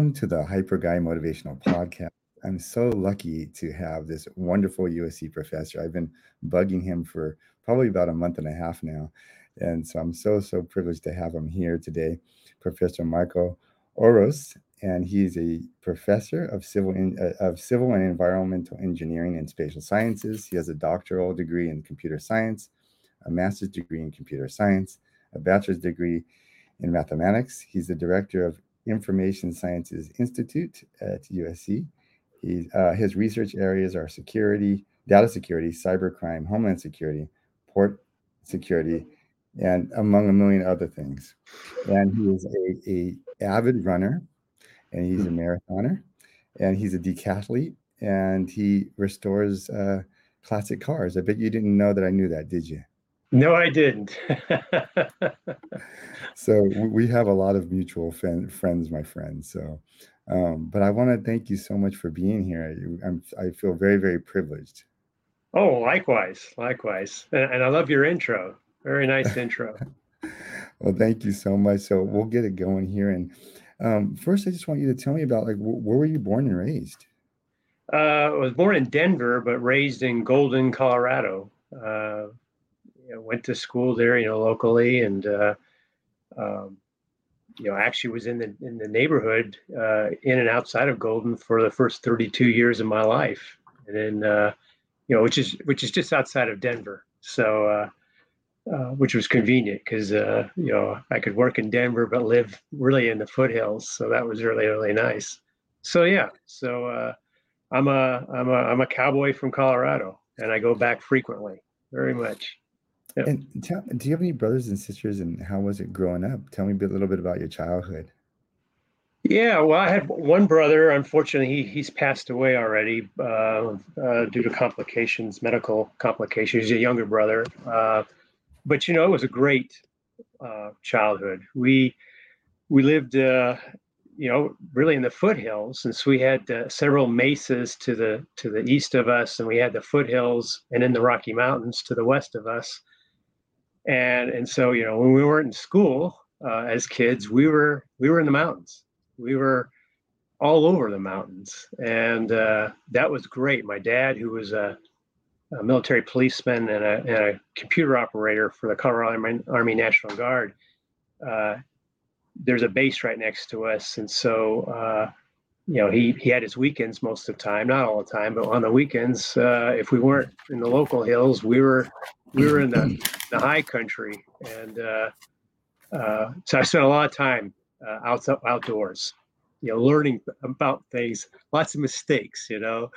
Welcome to the Hyper Guy Motivational Podcast. I'm so lucky to have this wonderful USC professor. I've been bugging him for probably about a month and a half now. And so I'm so, so privileged to have him here today, Professor Marco Orosz. And he's a professor of civil, uh, of civil and environmental engineering and spatial sciences. He has a doctoral degree in computer science, a master's degree in computer science, a bachelor's degree in mathematics. He's the director of Information Sciences Institute at USC. He, uh, his research areas are security, data security, cybercrime, homeland security, port security, and among a million other things. And he is a, a avid runner, and he's a marathoner, and he's a decathlete, and he restores uh, classic cars. I bet you didn't know that I knew that, did you? No, I didn't. so we have a lot of mutual friends, my friends. So, um, but I want to thank you so much for being here. I'm, I feel very, very privileged. Oh, likewise, likewise, and, and I love your intro. Very nice intro. well, thank you so much. So we'll get it going here. And um, first, I just want you to tell me about like where were you born and raised? Uh, I was born in Denver, but raised in Golden, Colorado. Uh, you know, went to school there, you know, locally, and uh, um, you know, actually was in the in the neighborhood, uh, in and outside of Golden for the first 32 years of my life, and then uh, you know, which is which is just outside of Denver, so uh, uh, which was convenient because uh, you know I could work in Denver but live really in the foothills, so that was really really nice. So yeah, so uh, I'm a I'm a I'm a cowboy from Colorado, and I go back frequently, very much. Yep. And tell, do you have any brothers and sisters, and how was it growing up? Tell me a little bit about your childhood. Yeah, well, I had one brother. Unfortunately, he, he's passed away already uh, uh, due to complications, medical complications. He's a younger brother, uh, but you know, it was a great uh, childhood. We we lived, uh, you know, really in the foothills, since we had uh, several mesas to the to the east of us, and we had the foothills, and in the Rocky Mountains to the west of us and and so you know when we weren't in school uh, as kids we were we were in the mountains. We were all over the mountains. And uh, that was great. My dad who was a, a military policeman and a, and a, computer operator for the colorado army, army national guard uh, there's a base right next to us. And so uh, you know he he had his weekends most of the time not all the time but on the weekends uh, if we weren't in the local hills we were we were in the, the high country, and uh, uh, so I spent a lot of time uh, out, outdoors, you know, learning about things. Lots of mistakes, you know,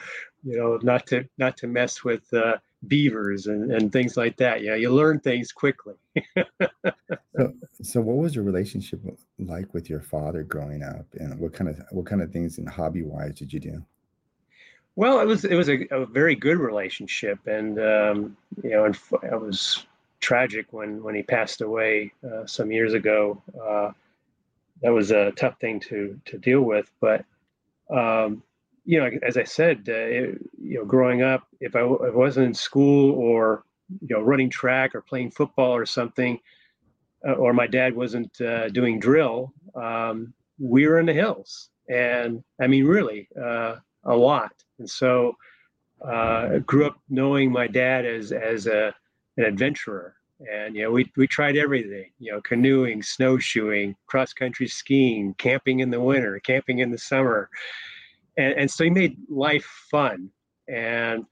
you know, not to not to mess with uh, beavers and, and things like that. Yeah, you learn things quickly. so, so what was your relationship like with your father growing up, and what kind of what kind of things and hobby wise did you do? Well, it was it was a, a very good relationship, and um, you know, and it was tragic when when he passed away uh, some years ago. Uh, that was a tough thing to to deal with, but um, you know, as I said, uh, it, you know, growing up, if I, if I wasn't in school or you know running track or playing football or something, uh, or my dad wasn't uh, doing drill, um, we were in the hills, and I mean, really uh, a lot. And so uh, grew up knowing my dad as as a an adventurer, and you know we we tried everything, you know, canoeing, snowshoeing, cross country skiing, camping in the winter, camping in the summer, and and so he made life fun, and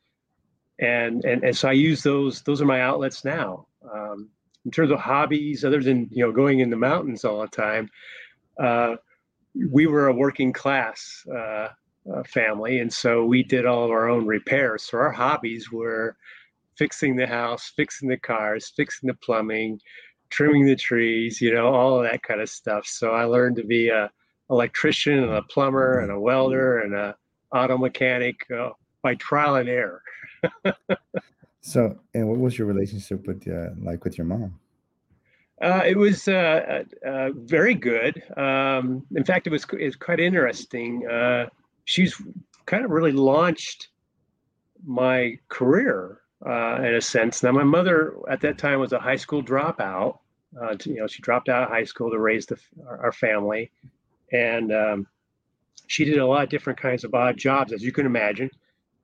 and and and so I use those those are my outlets now. Um, in terms of hobbies, other than you know going in the mountains all the time, uh, we were a working class. Uh, uh, family, and so we did all of our own repairs. So our hobbies were fixing the house, fixing the cars, fixing the plumbing, trimming the trees, you know, all of that kind of stuff. So I learned to be a electrician and a plumber and a welder and a auto mechanic uh, by trial and error. so, and what was your relationship with uh, like with your mom? Uh, it was uh, uh, uh very good. Um, in fact, it was it was quite interesting. Uh, she's kind of really launched my career uh, in a sense. Now, my mother at that time was a high school dropout. Uh, you know, she dropped out of high school to raise the, our, our family, and um, she did a lot of different kinds of odd jobs, as you can imagine,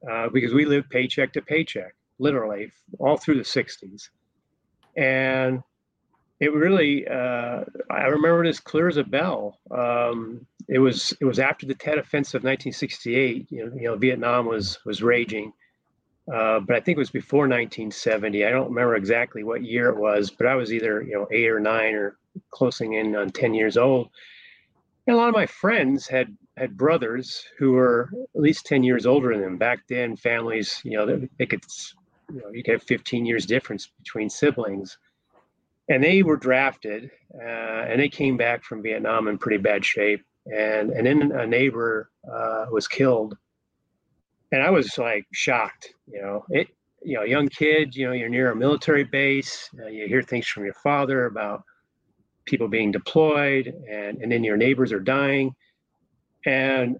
uh, because we lived paycheck to paycheck, literally all through the 60s. And it really, uh, I remember it as clear as a bell. Um, it was it was after the Tet Offensive, 1968. You know, you know, Vietnam was was raging, uh, but I think it was before 1970. I don't remember exactly what year it was, but I was either you know eight or nine or closing in on 10 years old. A lot of my friends had had brothers who were at least 10 years older than them. Back then, families, you know, they, they could, you know, you could have 15 years difference between siblings. And they were drafted, uh, and they came back from Vietnam in pretty bad shape. And and then a neighbor uh, was killed, and I was like shocked. You know, it. You know, young kid. You know, you're near a military base. Uh, you hear things from your father about people being deployed and, and then your neighbors are dying. And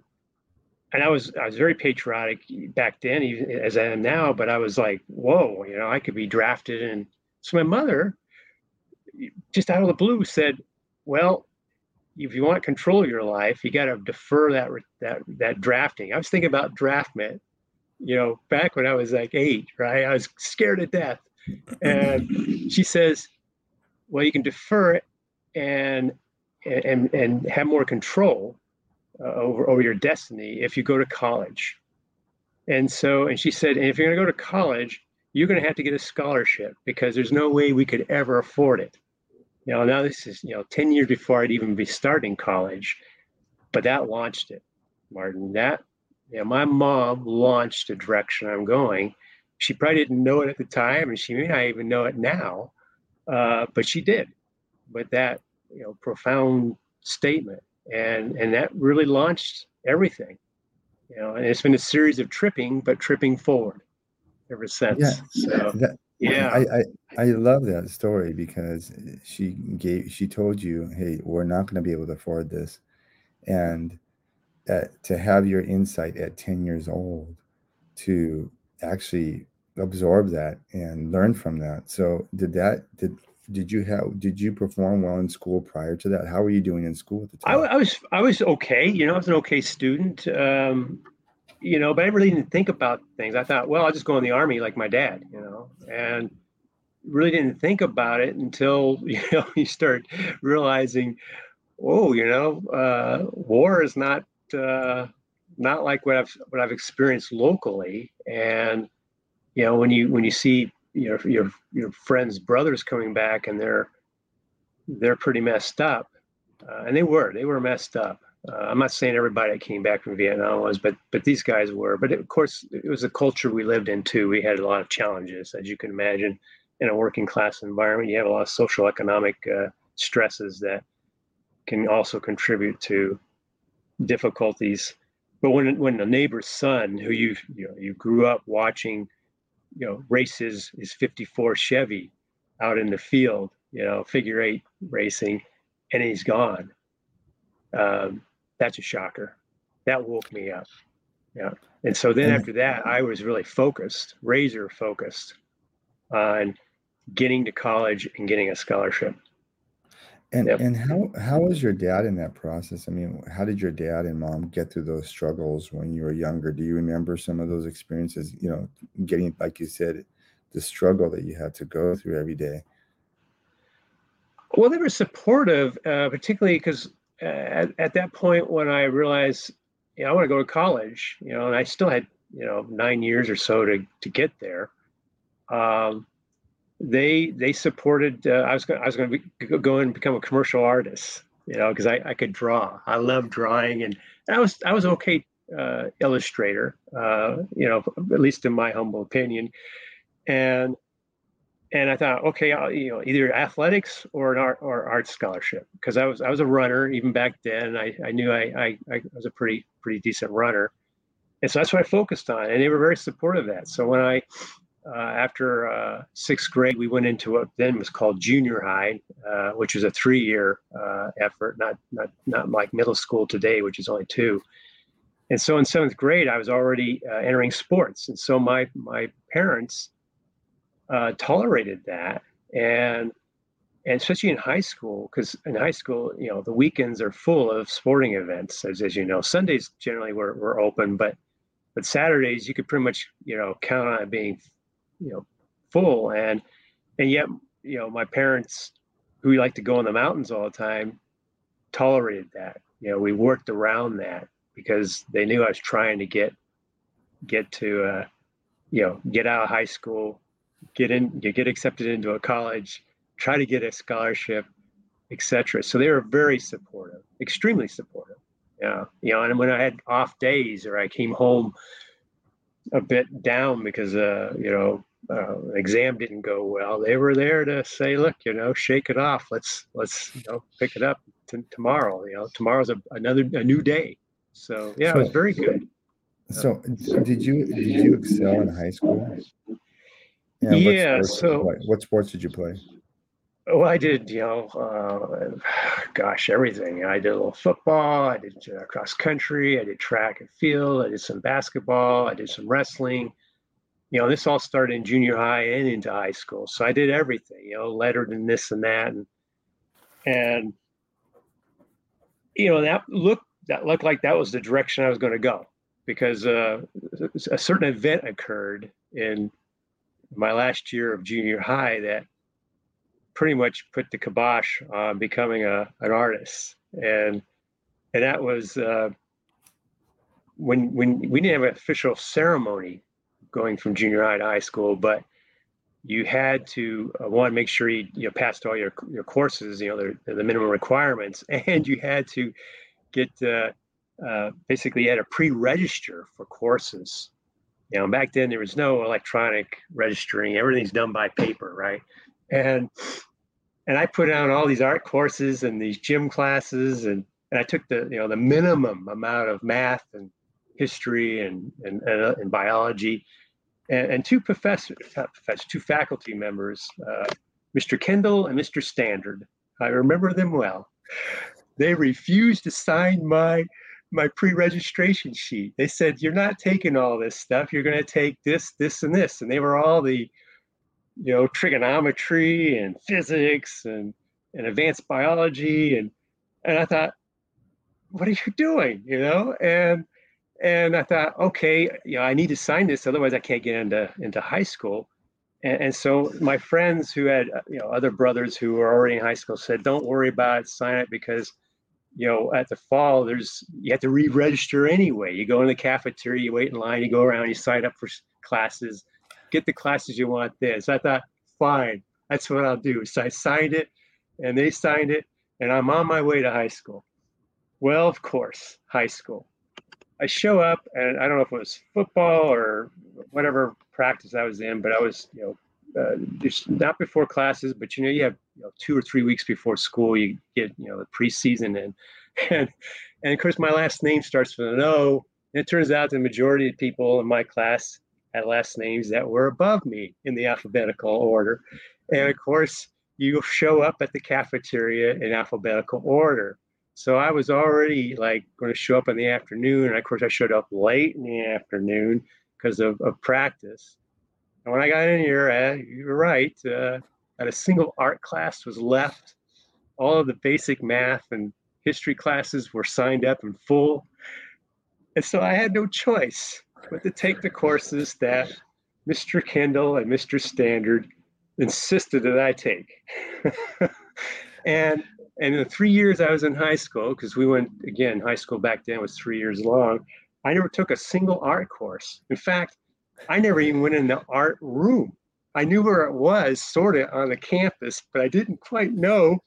and I was I was very patriotic back then, even as I am now. But I was like, whoa, you know, I could be drafted. And so my mother, just out of the blue, said, "Well, if you want to control your life, you got to defer that that that drafting." I was thinking about draftment, you know, back when I was like eight, right? I was scared to death, and she says, "Well, you can defer it and and and have more control uh, over over your destiny if you go to college. And so, and she said, and if you're going to go to college, you're going to have to get a scholarship because there's no way we could ever afford it. You know, now this is you know 10 years before I'd even be starting college, but that launched it, Martin. That you know, my mom launched the direction I'm going. She probably didn't know it at the time, and she may not even know it now, uh, but she did But that you know profound statement. And and that really launched everything you know and it's been a series of tripping but tripping forward ever since. Yeah. So, that, yeah. I, I i love that story because she gave she told you hey we're not going to be able to afford this. And at, to have your insight at 10 years old to actually absorb that and learn from that. So did that did did you have did you perform well in school prior to that? How were you doing in school at the time? I, I was i was okay you know i was an okay student um, you know but i really didn't think about things. I thought well i'll just go in the army like my dad you know and really didn't think about it until you know you start realizing oh you know uh, war is not uh, not like what i've what i've experienced locally. And you know when you when you see your your your friends' brothers coming back, and they're they're pretty messed up, uh, and they were they were messed up. Uh, I'm not saying everybody that came back from Vietnam was, but but these guys were. But it, of course, it was a culture we lived in too. We had a lot of challenges, as you can imagine, in a working class environment. You have a lot of social economic uh, stresses that can also contribute to difficulties. But when when a neighbor's son, who you you know you grew up watching you know, races his 54 Chevy out in the field, you know, figure eight racing, and he's gone. Um, that's a shocker. That woke me up. Yeah. And so then after that, I was really focused, razor focused on getting to college and getting a scholarship. And yep. and how how was your dad in that process? I mean, how did your dad and mom get through those struggles when you were younger? Do you remember some of those experiences? You know, getting like you said, the struggle that you had to go through every day. Well, they were supportive, uh, particularly because uh, at, at that point when I realized, you know, I want to go to college, you know, and I still had you know nine years or so to to get there. Um, they they supported. Uh, I was going I was going to go and become a commercial artist, you know, because I, I could draw. I love drawing, and, I was I was okay uh, illustrator, uh, you know, at least in my humble opinion, and and I thought, okay, I'll, you know, either athletics or an art or art scholarship because I was I was a runner even back then. I, I knew I, I I was a pretty pretty decent runner, and so that's what I focused on, and they were very supportive of that. So when I after uh, sixth grade, we went into what then was called junior high, uh, which was a three-year uh, effort, not not not like middle school today, which is only two. And so in seventh grade, I was already uh, entering sports, and so my my parents uh, tolerated that, and and especially in high school, because in high school, you know, the weekends are full of sporting events, as, as you know. Sundays generally were, were open, but but Saturdays you could pretty much, you know, count on it being, you know, full. And and yet, you know, my parents, who like to go in the mountains all the time, tolerated that. You know, we worked around that because they knew I was trying to get get to, uh, you know, get out of high school, get in, get accepted into a college, try to get a scholarship, etc. So they were very supportive, extremely supportive. Yeah, you know, and when I had off days or I came home a bit down because uh, you know, uh, exam didn't go well, they were there to say, look, you know, shake it off. Let's let's you know pick it up t- tomorrow. You know, tomorrow's a, another a new day. So yeah, so, it was very good. So did you did you excel in high school? Yeah. yeah so what sports did you play? Oh, I did, you know, uh, gosh, everything. I did a little football. I did uh, cross country. I did track and field. I did some basketball. I did some wrestling. You know, this all started in junior high and into high school. So I did everything. You know, lettered in this and that, and and you know that looked that looked like that was the direction I was going to go because uh, a certain event occurred in my last year of junior high that pretty much put the kibosh on becoming a an artist, and and that was uh, when when we didn't have an official ceremony going from junior high to high school, but you had to uh, one make sure you, you passed all your your courses, you know, the, the minimum requirements, and you had to get uh, uh, basically you had to pre-register for courses. You know, back then there was no electronic registering; everything's done by paper, right? And and I put on all these art courses and these gym classes, and, and I took the you know the minimum amount of math and history and and, and, uh, and biology, and, and, two professors, professors, two faculty members, uh, Mr. Kendall and Mr. Standard. I remember them well. They refused to sign my my pre-registration sheet. They said, "You're not taking all this stuff. You're going to take this, this, and this." And they were all the you know trigonometry and physics and and advanced biology and and I thought what are you doing you know and and I thought okay you know I need to sign this otherwise I can't get into into high school and, and so my friends who had uh, you know other brothers who were already in high school said don't worry about it sign it because you know at the fall there's you have to re-register anyway you go in the cafeteria you wait in line you go around you sign up for classes get the classes you want there. So I thought, fine, that's what I'll do. So I signed it and they signed it and I'm on my way to high school. Well, of course, high school. I show up and I don't know if it was football or whatever practice I was in, but I was, you know, uh, just not before classes, but you know, you have you know, two or three weeks before school, you get, you know, the preseason and, and, and of course my last name starts with an O. And it turns out the majority of people in my class had last names that were above me in the alphabetical order. And of course, you show up at the cafeteria in alphabetical order. So I was already like going to show up in the afternoon. And of course, I showed up late in the afternoon because of, of practice. And when I got in here, uh, you were right, uh, not a single art class was left. All of the basic math and history classes were signed up in full. And so I had no choice but to take the courses that Mr. Kendall and Mr. Standard insisted that I take. and and in the three years I was in high school, because we went again, high school back then was three years long, I never took a single art course. In fact, I never even went in the art room. I knew where it was, sort of on the campus, but I didn't quite know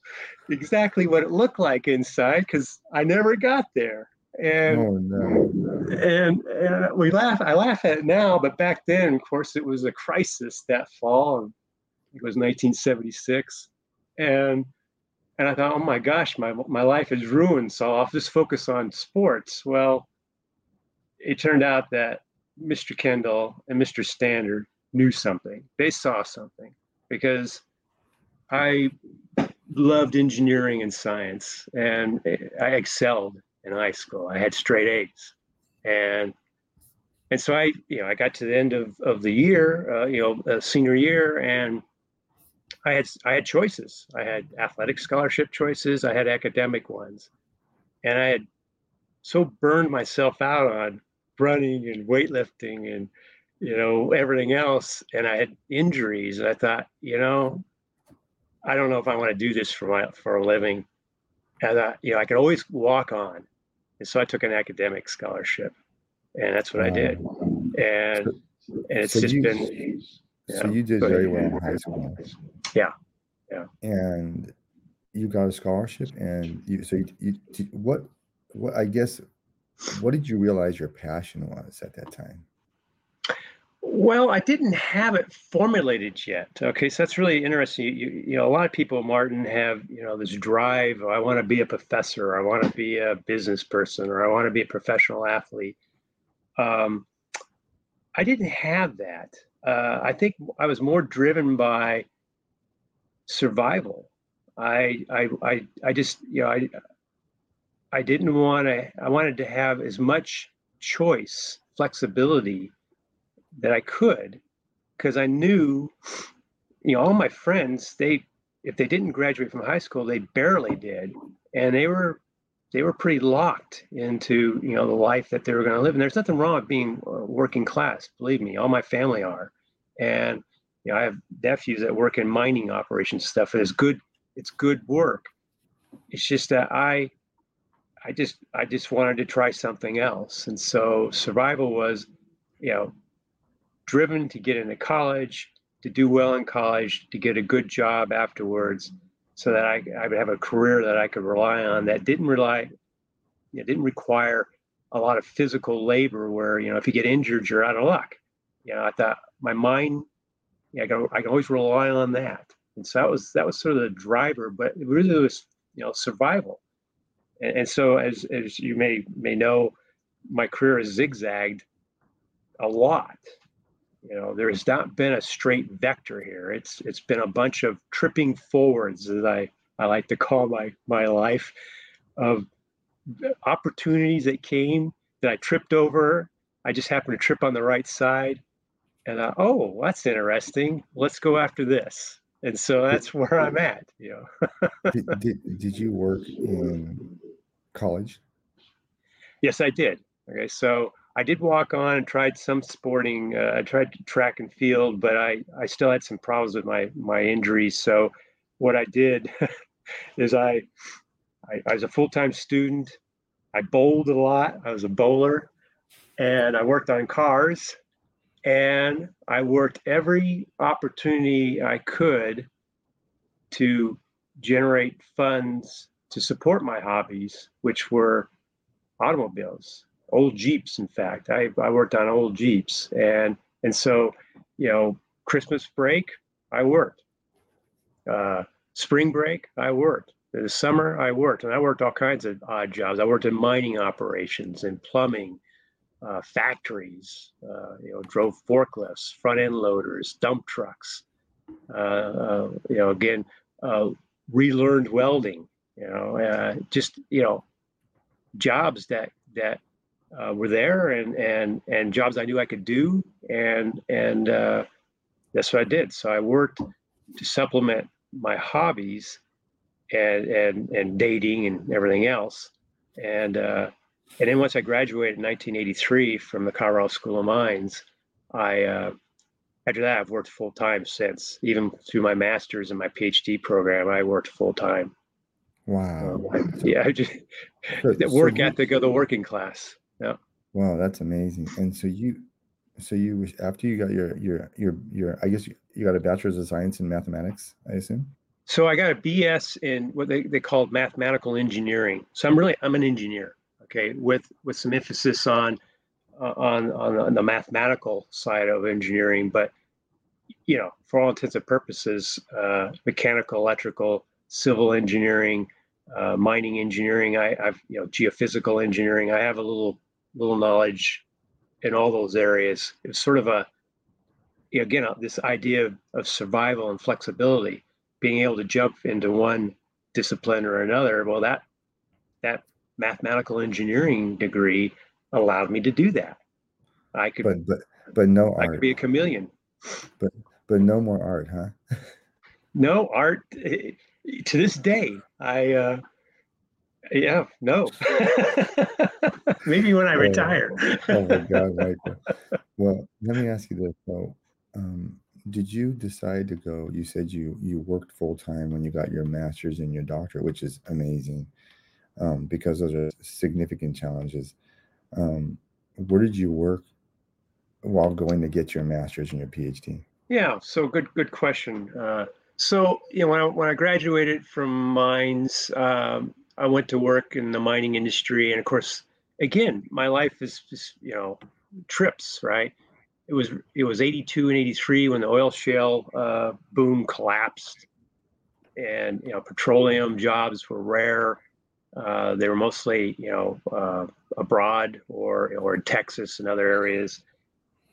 exactly what it looked like inside because I never got there. And oh, no. and and we laugh. I laugh at it now, but back then, of course, it was a crisis that fall. It was 1976, and and I thought, oh my gosh, my my life is ruined. So I'll just focus on sports. Well, it turned out that Mr. Kendall and Mr. Standard knew something. They saw something because I loved engineering and science, and I excelled in high school. I had straight A's, and and so I, you know, I got to the end of, of the year, uh, you know, uh, senior year, and I had I had choices. I had athletic scholarship choices. I had academic ones, and I had so burned myself out on running and weightlifting and you know everything else, and I had injuries. And I thought, you know, I don't know if I want to do this for my for a living. And I, you know, I could always walk on, and so I took an academic scholarship, and that's what I did. And and it's so just you, been. So you did very well in high school. Yeah, yeah. And you got a scholarship, and you so you, you what what I guess what did you realize your passion was at that time? Well, I didn't have it formulated yet. Okay, so that's really interesting. You, you know, a lot of people, Martin, have you know this drive. Oh, I want to be a professor. I want to be a business person, or I want to be a professional athlete. Um, I didn't have that. Uh, I think I was more driven by survival. I, I, I, I just, you know, I, I didn't want to. I wanted to have as much choice, flexibility that I could, because I knew, you know, all my friends. They, if they didn't graduate from high school, they barely did, and they were they were pretty locked into you know the life that they were going to live. And there's nothing wrong with being uh, working class believe me all my family are. And you know i have nephews that work in mining operations stuff and it's good it's good work. It's just that i i just i just wanted to try something else. And so survival was you know driven to get into college to do well in college to get a good job afterwards so that I, I would have a career that I could rely on that didn't rely, it didn't require a lot of physical labor where, you know, if you get injured, you're out of luck. You know, I thought my mind, yeah, I can, I can always rely on that. And so that was, that was sort of the driver, but really it really was, you know, survival. And, and so as, as you may, may know, my career has zigzagged a lot you know, there has not been a straight vector here. It's it's been a bunch of tripping forwards, as I, I like to call my my life, of opportunities that came that I tripped over. I just happened to trip on the right side, and I, oh, that's interesting. Let's go after this. And so that's where I'm at. You know. did, did, did you work in college? Yes, I did. Okay, so I did walk on and tried some sporting. Uh, I tried track and field, but I, I still had some problems with my my injuries. So what I did is I, I, I was a full time student. I bowled a lot. I was a bowler, and I worked on cars, and I worked every opportunity I could to generate funds to support my hobbies, which were automobiles old Jeeps. In fact, I, I worked on old Jeeps, and and so you know, Christmas break, I worked. Uh, spring break, I worked. In the summer, I worked, and I worked all kinds of odd jobs. I worked in mining operations and plumbing, uh, factories. Uh, you know, drove forklifts, front end loaders, dump trucks. Uh, uh, you know, again, uh, relearned welding. You know, just you know, jobs that that uh, were there and and and jobs I knew I could do and and uh, that's what I did. So I worked to supplement my hobbies and and and dating and everything else. And uh, and then once I graduated in 1983 from the Colorado School of Mines, I uh, after that I've worked full time since. Even through my master's and my PhD program, I worked full time. Wow. Um, yeah, just the work ethic of the working class. Wow, that's amazing. And so you, so you after you got your your your your I guess you, got a bachelor's of science in mathematics, I assume. So I got a BS in what they, they called mathematical engineering. So I'm really I'm an engineer, okay, with with some emphasis on uh, on on the mathematical side of engineering, but you know, for all intents and purposes, uh, mechanical, electrical, civil engineering, uh, mining engineering. I, I've you know geophysical engineering. I have a little little knowledge in all those areas. It's sort of a, again, uh, this idea of, of survival and flexibility, being able to jump into one discipline or another. Well, that that mathematical engineering degree allowed me to do that. I could, but but but no I art. could be a chameleon. But but no more art, huh? no art eh, to this day. I uh, yeah, no. Maybe when I oh, retire. oh my God, Michael. Well, let me ask you this though. Um, did you decide to go? You said you you worked full time when you got your master's and your doctorate, which is amazing, um, because those are significant challenges. Um, where did you work while going to get your master's and your PhD? Yeah, so good good question. Uh, so you know when I when I graduated from mines, um, I went to work in the mining industry, and of course, again, my life is just you know trips, right? It was it was 82 and 83 when the oil shale uh, boom collapsed, and you know petroleum jobs were rare. Uh, they were mostly you know uh, abroad or or in Texas and other areas.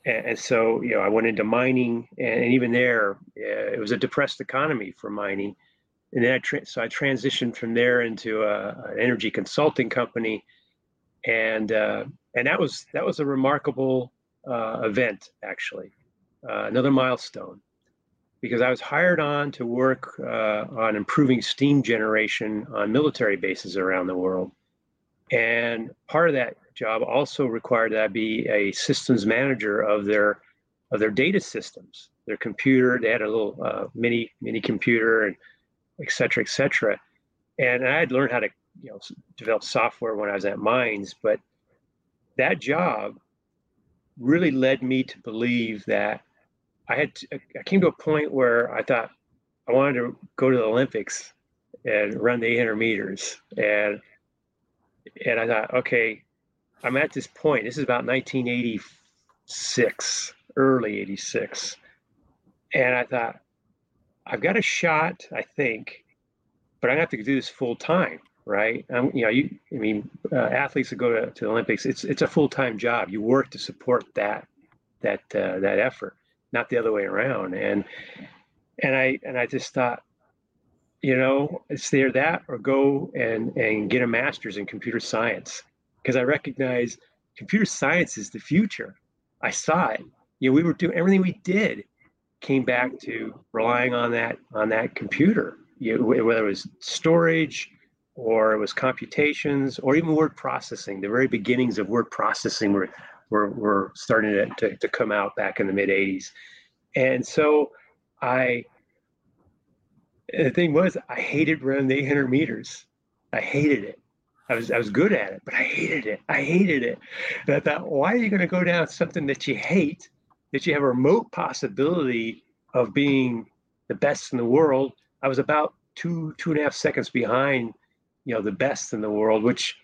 And, and, so you know I went into mining, and, and even there, it was a depressed economy for mining and then I tra- so I transitioned from there into a, an energy consulting company, and uh, and that was that was a remarkable uh, event actually, uh, another milestone, because I was hired on to work uh, on improving steam generation on military bases around the world, and part of that job also required that I be a systems manager of their of their data systems, their computer. They had a little uh, mini mini computer and et cetera, et cetera. And I had learned how to, you know, develop software when I was at Mines, but that job really led me to believe that I had, to, I came to a point where I thought I wanted to go to the Olympics and run the 800 meters. And, and I thought, okay, I'm at this point. This is about 1986, early 86. And I thought, I've got a shot, I think, but I have to do this full time, right? You know, you, I mean, uh, athletes that go to, to the Olympics, it's it's a full time job. You work to support that that uh, that effort, not the other way around. And and I and I just thought, you know, it's either that or go and and get a master's in computer science because I recognize computer science is the future. I saw it. You know, we were doing everything we did came back to relying on that on that computer, you, whether it was storage or it was computations or even word processing. The very beginnings of word processing were were, were starting to, to, to come out back in the mid 80s. And so I the thing was I hated running the 800 meters. I hated it. I was I was good at it, but I hated it. I hated it. And I thought, why are you going to go down something that you hate that you have a remote possibility of being the best in the world. I was about two two and a half seconds behind, you know, the best in the world, which,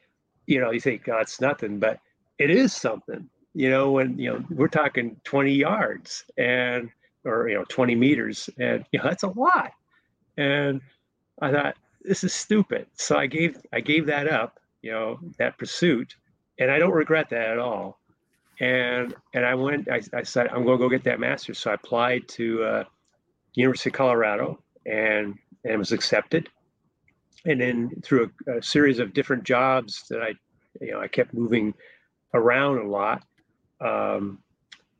you know, you think, oh, it's nothing, but it is something. You know, when you know we're talking 20 yards and or you know 20 meters, and you know that's a lot. And I thought this is stupid, so I gave I gave that up. You know, that pursuit, and I don't regret that at all and and I went. I, I said I'm going to go get that master's. So I applied to uh, University of Colorado and and was accepted. And then through a, a, series of different jobs that I, you know, I kept moving around a lot, um,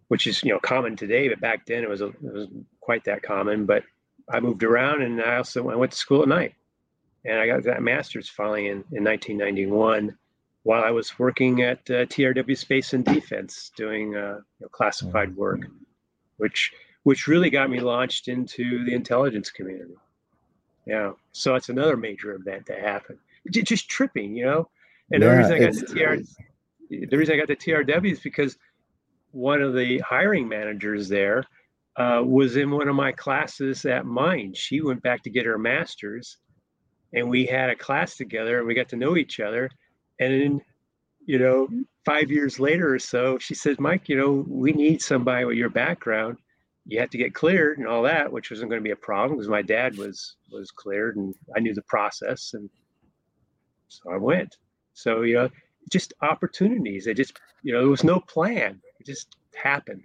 which is you know common today, but back then it was a, it was quite that common. But I moved around, and I also I went to school at night, and I got that master's finally in in 1991 while I was working at uh, TRW Space and Defense doing uh, you know, classified mm-hmm. work, which which really got me launched into the intelligence community. Yeah, so it's another major event that happened. Just tripping, you know. And yeah, the reason I got the TR, the reason I got the TRW is because one of the hiring managers there uh, was in one of my classes at Mine. She went back to get her master's, and we had a class together, and we got to know each other and then, you know, five years later or so, she said, Mike, you know, we need somebody with your background. You have to get cleared and all that, which wasn't going to be a problem because my dad was was cleared and I knew the process, and so I went. So you know, just opportunities. It just you know, there was no plan. It just happened.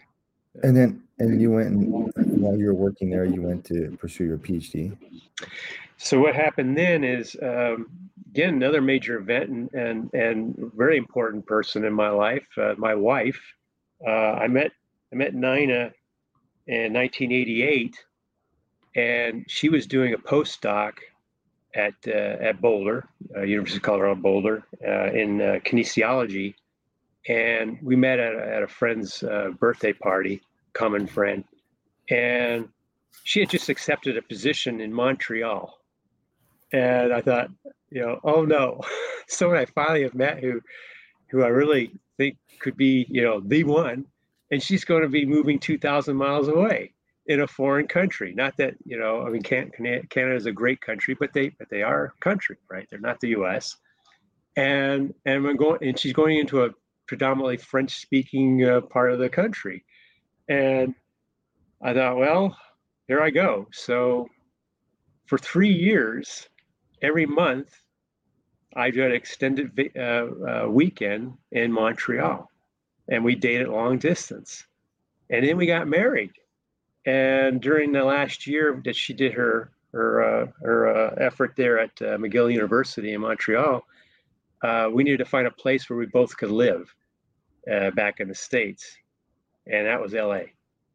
And then, and you went and while you were working there, you went to pursue your PhD. So what happened then is um, again another major event and and, and very important person in my life, uh, my wife. Uh, I met I met Nina in 1988, and she was doing a postdoc at uh, at Boulder, uh, University of Colorado Boulder, uh, in uh, kinesiology, and we met at a, at a friend's uh, birthday party, common friend, and she had just accepted a position in Montreal, and I thought, you know, oh no, someone I finally have met who, who I really think could be, you know, the one, and she's going to be moving two thousand miles away in a foreign country. Not that you know, I mean, Canada is a great country, but they but they are a country, right? They're not the U.S. And and we're going, and she's going into a predominantly French-speaking uh, part of the country, and I thought, well, here I go. So for three years, every month, I did an extended uh, uh, weekend in Montreal, and we dated long distance, and then we got married. And during the last year that she did her her uh, her uh, effort there at uh, McGill University in Montreal, uh, we needed to find a place where we both could live back in the states, and that was LA,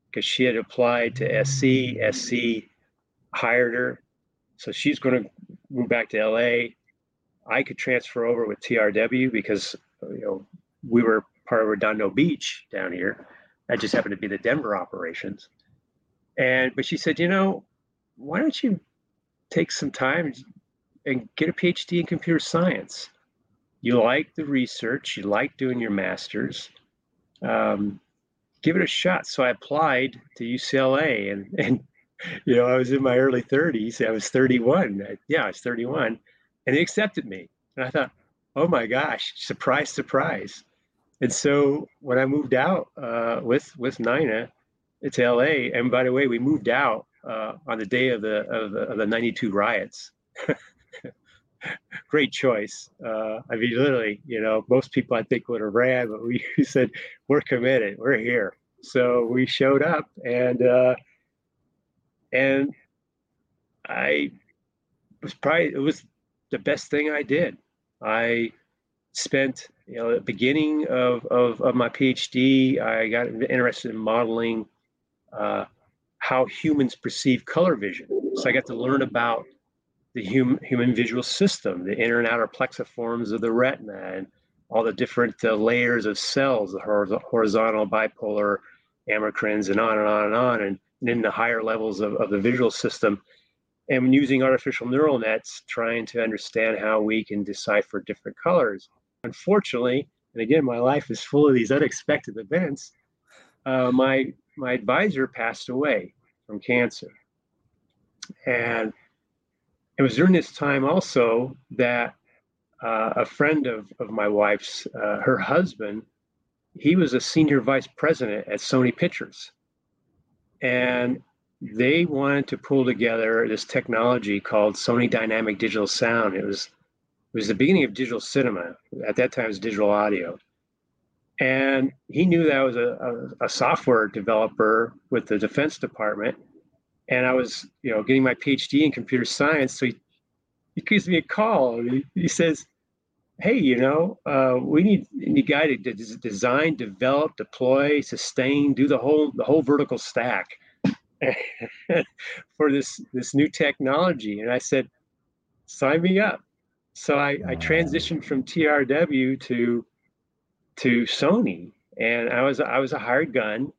because she had applied to SC. SC hired her, so she's going to move back to LA. I could transfer over with TRW because you know we were part of Redondo Beach down here. That just happened to be the Denver operations and but she said, you know, why don't you take some time and get a PhD in computer science? You like the research, you like doing your master's. Um, give it a shot. So I applied to UCLA, and and you know I was in my early 30s. I was 31. Yeah, I was 31, and they accepted me. And I thought, oh my gosh, surprise, surprise. And so when I moved out uh, with with Nina, it's LA. And by the way, we moved out uh, on the day of the of the, of the 92 riots. Great choice. Uh, I mean, literally, you know, most people I think would have ran, but we said, we're committed, we're here. So we showed up and, uh, and I was probably, it was the best thing I did. I spent, you know, the beginning of, of, of my PhD, I got interested in modeling uh, how humans perceive color vision. So I got to learn about the human human visual system, the inner and outer plexiforms of the retina, and all the different uh, layers of cells, the horizontal, bipolar, amacrines, and on and on and on, and, in the higher levels of, of the visual system. And using artificial neural nets, trying to understand how we can decipher different colors. Unfortunately, and again, my life is full of these unexpected events. Uh, my my advisor passed away from cancer. And it was during this time also that uh, a friend of, of my wife's, uh, her husband, he was a senior vice president at Sony Pictures. And they wanted to pull together this technology called Sony Dynamic Digital Sound. It was it was the beginning of digital cinema. At that time, it was digital audio and he knew that I was a, a, a, software developer with the Defense Department, and I was, you know, getting my PhD in computer science. So he, he gives me a call. He, he says, "Hey, you know, uh, we need a guy to de- design, develop, deploy, sustain, do the whole the whole vertical stack for this this new technology." And I said, "Sign me up." So I, I transitioned from TRW to to Sony, and I was I was a hired gun,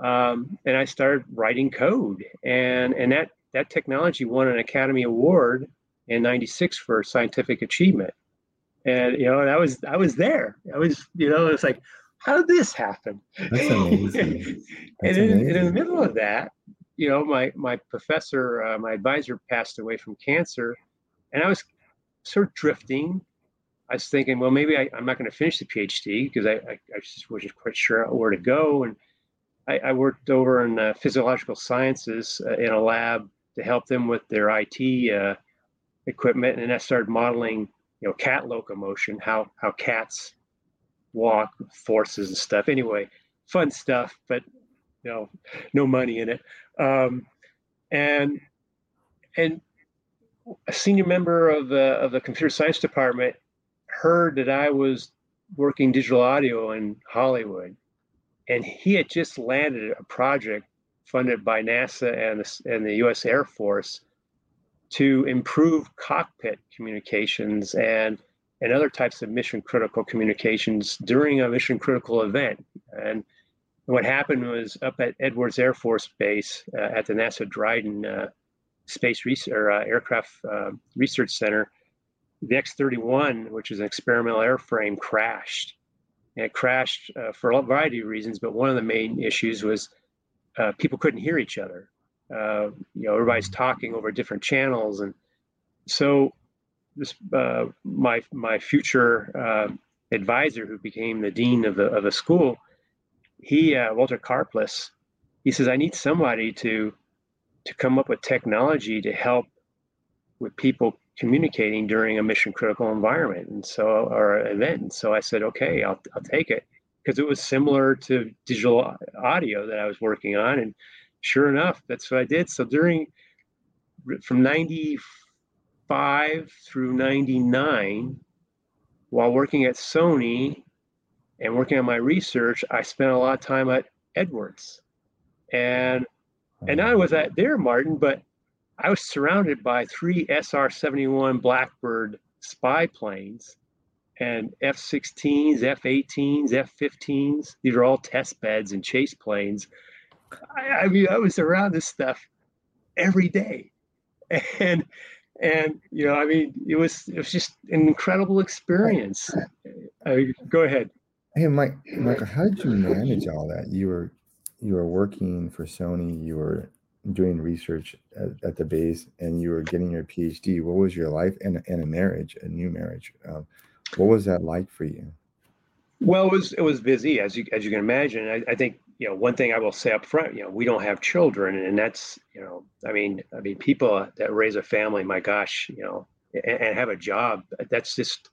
um, and I started writing code, and and that that technology won an Academy Award in '96 for scientific achievement, and you know and I was I was there. I was you know it's like how did this happen? That's amazing. That's and, in, amazing. and in the middle of that, you know, my my professor, uh, my advisor passed away from cancer, and I was sort of drifting I was thinking, well, maybe I, am not going to finish the PhD because I, I, I, just wasn't quite sure where to go. And I, I worked over in uh, physiological sciences uh, in a lab to help them with their IT uh, equipment. And I started modeling, you know, cat locomotion, how, how cats walk, forces and stuff. Anyway, fun stuff, but, you know, no money in it. Um, and, and a senior member of the, of the computer science department heard that I was working digital audio in Hollywood, and he had just landed a project funded by NASA and the, and the U.S. Air Force to improve cockpit communications and and other types of mission critical communications during a mission critical event. And what happened was up at Edwards Air Force Base uh, at the NASA Dryden uh, Space Research uh, Aircraft uh, Research Center, the X-31, which is an experimental airframe, crashed. And it crashed uh, for a variety of reasons, but one of the main issues was uh, people couldn't hear each other. You know, everybody's talking over different channels, and so this uh, my my future uh, advisor, who became the dean of the of the school, he uh, Walter Karplus, he says I need somebody to to come up with technology to help with people communicating during a mission critical environment and so or event. And so I said, okay, I'll I'll take it because it was similar to digital audio that I was working on, and sure enough, that's what I did. So during from 95 through 99, while working at Sony and working on my research, I spent a lot of time at Edwards. And and I was at there, Martin, but I was surrounded by three SR 71 Blackbird spy planes and F 16s, F 18s, F 15s. These are all test beds and chase planes. I, I mean, I was around this stuff every day. And and you know, I mean, it was it was just an incredible experience. Go ahead. Hey, Mike, Michael, how did you manage all that? You were you were working for Sony. You were doing research at, at the base, and you were getting your PhD. What was your life and and a marriage, a new marriage? Um, what was that like for you? Well, it was it was busy as you as you can imagine. I, I think you know, one thing I will say up front, you know, we don't have children, and that's, you know, I mean, I mean, people that raise a family, my gosh, you know, and, and have a job, that's just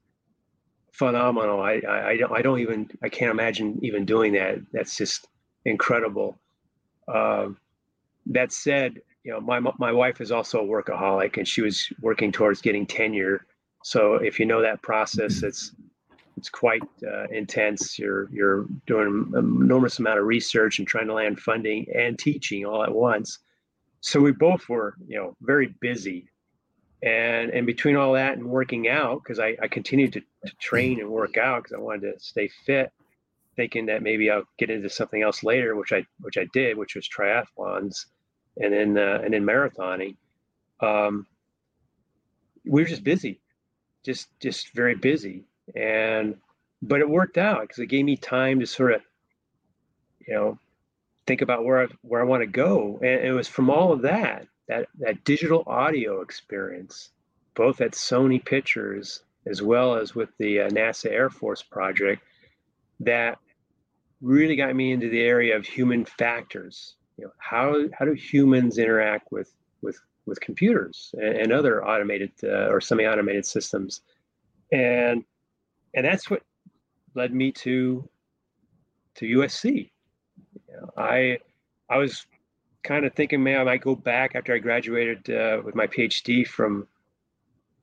phenomenal. I, I, I, don't, I don't even, I can't imagine even doing that. That's just incredible. Uh, that said, you know, my my wife is also a workaholic, and she was working towards getting tenure. So if you know that process, it's it's quite uh, intense. You're you're doing an enormous amount of research and trying to land funding and teaching all at once. So we both were, you know, very busy, and and between all that and working out, because I, I continued to, to train and work out because I wanted to stay fit, thinking that maybe I'll get into something else later, which I which I did, which was triathlons, and then uh, and then marathoning. Um, we were just busy, just just very busy and but it worked out because it gave me time to sort of you know think about where I where I want to go. And it was from all of that that that digital audio experience both at Sony Pictures as well as with the uh, NASA Air Force project that really got me into the area of human factors. You know how how do humans interact with with with computers and, and other automated uh, or semi-automated systems? And and that's what led me to to USC. You know, I I was kind of thinking, man, I might go back after I graduated uh, with my PhD from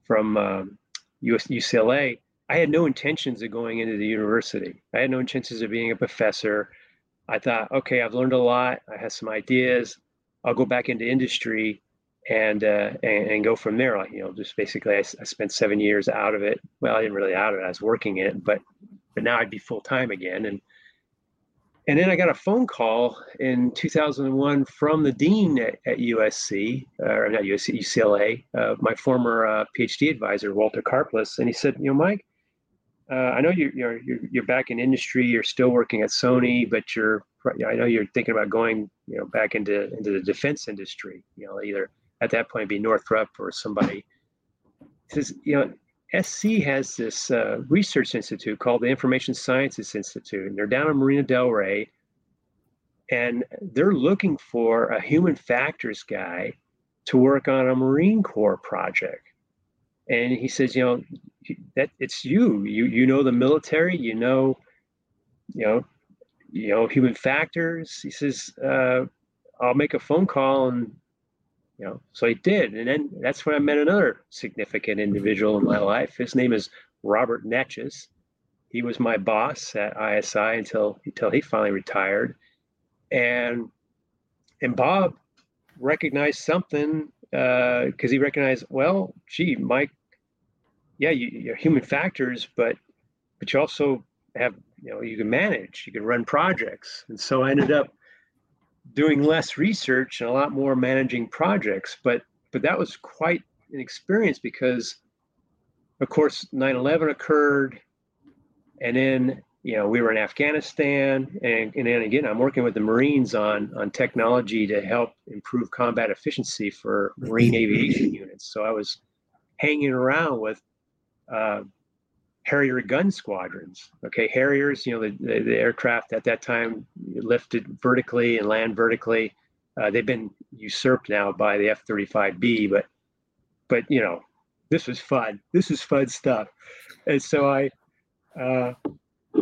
from um, US, UCLA. I had no intentions of going into the university. I had no intentions of being a professor. I thought, okay, I've learned a lot. I have some ideas. I'll go back into industry and, uh, and, and go from there. Like you know, just basically, I, I, spent seven years out of it. Well, I didn't really out of it. I was working it, but but now I'd be full time again. And and then I got a phone call in 2001 from the dean at, at USC, or not USC, UCLA, uh, my former uh, PhD advisor Walter Karplus, and he said, you know, Mike. Uh, I know you're, you're you're back in industry. You're still working at Sony, but you're I know you're thinking about going you know back into into the defense industry. You know, either at that point be Northrop or somebody. says, you know, SC has this uh, research institute called the Information Sciences Institute, and they're down in Marina Del Rey, and they're looking for a human factors guy to work on a Marine Corps project. And he says, you know, that it's you. You you know the military. You know, you know, you know human factors. He says, uh, I'll make a phone call and you know so i did. And then that's when i met another significant individual in my life. His name is robert Neches he was my boss at isi until until he finally retired. And and Bob recognized something because uh, he recognized, well, gee, Mike, yeah, you, you're human factors, but but you also have, you know, you can manage, you can run projects, and so I ended up doing less research and a lot more managing projects. But but that was quite an experience because, of course, 9/11 occurred, and then you know we were in Afghanistan, and and then again I'm working with the Marines on on technology to help improve combat efficiency for Marine aviation units. So I was hanging around with. Uh, Harrier gun squadrons. Okay, Harriers, you know, the, the, the, aircraft at that time lifted vertically and land vertically. Uh, they've been usurped now by the F-35B, but but you know, this was fun. This was fun stuff, and so I uh,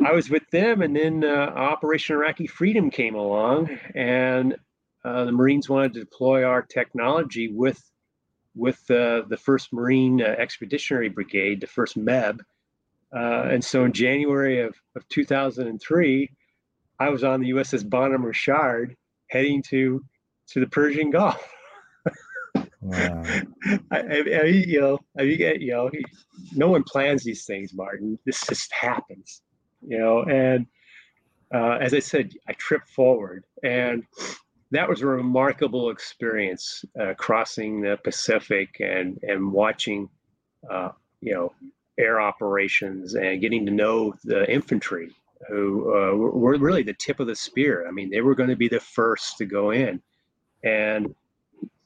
I was with them, and then uh, Operation Iraqi Freedom came along, and uh, the Marines wanted to deploy our technology with with uh, the first Marine uh, Expeditionary Brigade, the first MEB. Uh, and so in January of, of 2003, I was on the USS Bonhomme Richard heading to to the Persian Gulf. Wow. I, I, I, you know, I, you know, no one plans these things, Martin. This just happens, you know. And uh, as I said, I tripped forward, and that was a remarkable experience uh, crossing the Pacific and and watching, uh, you know, air operations and getting to know the infantry who uh, were really the tip of the spear. I mean, they were going to be the first to go in, and